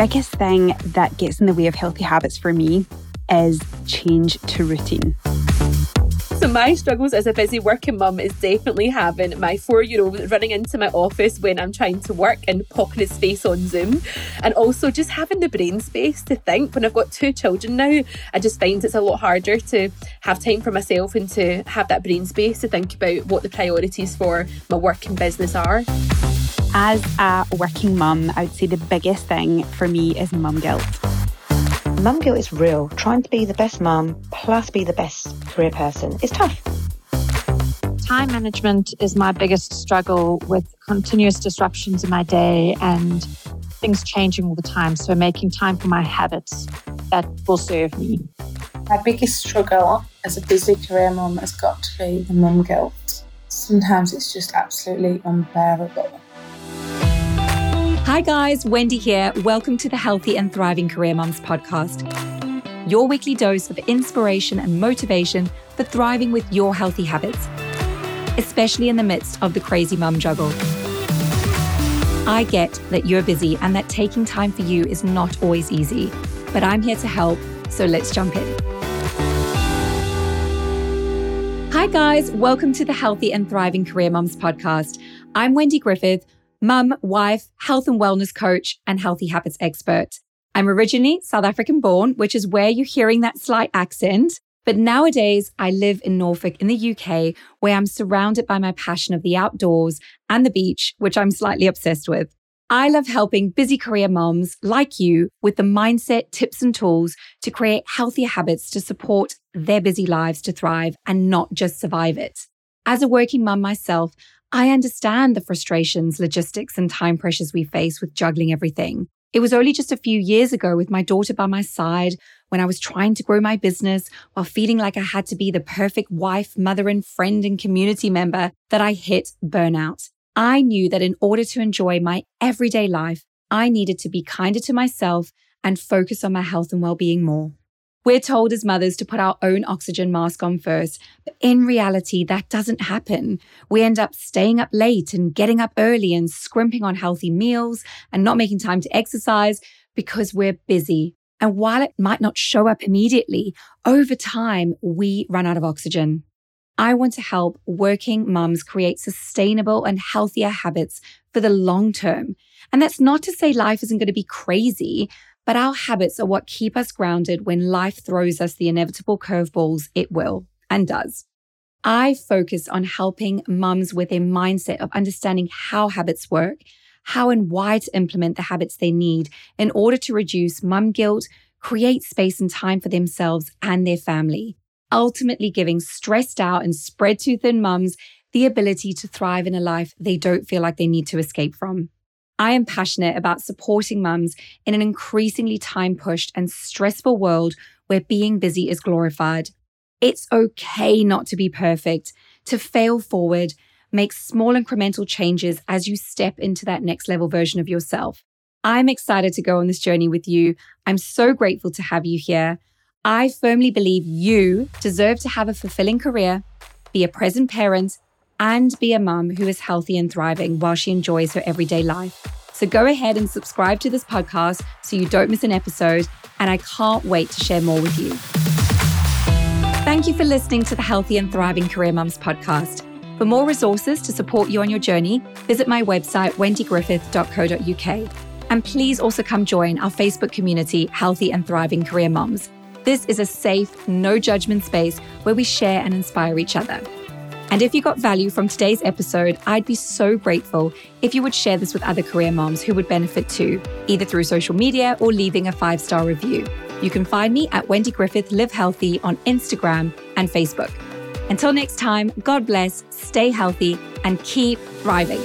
biggest thing that gets in the way of healthy habits for me is change to routine. So my struggles as a busy working mum is definitely having my four-year-old running into my office when I'm trying to work and popping his face on Zoom. And also just having the brain space to think. When I've got two children now, I just find it's a lot harder to have time for myself and to have that brain space to think about what the priorities for my work and business are. As a working mum, I would say the biggest thing for me is mum guilt. Mum guilt is real. Trying to be the best mum plus be the best career person is tough. Time management is my biggest struggle with continuous disruptions in my day and things changing all the time. So, making time for my habits that will serve me. My biggest struggle as a busy career mum has got to be the mum guilt. Sometimes it's just absolutely unbearable. Hi, guys, Wendy here. Welcome to the Healthy and Thriving Career Mums podcast. Your weekly dose of inspiration and motivation for thriving with your healthy habits, especially in the midst of the crazy mum juggle. I get that you're busy and that taking time for you is not always easy, but I'm here to help, so let's jump in. Hi, guys, welcome to the Healthy and Thriving Career Mums podcast. I'm Wendy Griffith mum, wife, health and wellness coach, and healthy habits expert. I'm originally South African born, which is where you're hearing that slight accent. But nowadays, I live in Norfolk in the UK, where I'm surrounded by my passion of the outdoors and the beach, which I'm slightly obsessed with. I love helping busy career moms like you with the mindset, tips, and tools to create healthier habits to support their busy lives to thrive and not just survive it. As a working mom myself, I understand the frustrations, logistics, and time pressures we face with juggling everything. It was only just a few years ago with my daughter by my side when I was trying to grow my business while feeling like I had to be the perfect wife, mother, and friend and community member that I hit burnout. I knew that in order to enjoy my everyday life, I needed to be kinder to myself and focus on my health and well-being more. We're told as mothers to put our own oxygen mask on first, but in reality, that doesn't happen. We end up staying up late and getting up early and scrimping on healthy meals and not making time to exercise because we're busy. And while it might not show up immediately, over time, we run out of oxygen. I want to help working mums create sustainable and healthier habits for the long term. And that's not to say life isn't going to be crazy, but our habits are what keep us grounded when life throws us the inevitable curveballs it will and does. I focus on helping mums with a mindset of understanding how habits work, how and why to implement the habits they need in order to reduce mum guilt, create space and time for themselves and their family, ultimately giving stressed out and spread too thin mums the ability to thrive in a life they don't feel like they need to escape from. I am passionate about supporting mums in an increasingly time pushed and stressful world where being busy is glorified. It's okay not to be perfect, to fail forward, make small incremental changes as you step into that next level version of yourself. I'm excited to go on this journey with you. I'm so grateful to have you here. I firmly believe you deserve to have a fulfilling career, be a present parent, and be a mum who is healthy and thriving while she enjoys her everyday life. So go ahead and subscribe to this podcast so you don't miss an episode. And I can't wait to share more with you. Thank you for listening to the Healthy and Thriving Career Mums podcast. For more resources to support you on your journey, visit my website, wendygriffith.co.uk. And please also come join our Facebook community, Healthy and Thriving Career Mums. This is a safe, no judgment space where we share and inspire each other. And if you got value from today's episode, I'd be so grateful if you would share this with other career moms who would benefit too, either through social media or leaving a five star review. You can find me at Wendy Griffith Live Healthy on Instagram and Facebook. Until next time, God bless, stay healthy, and keep thriving.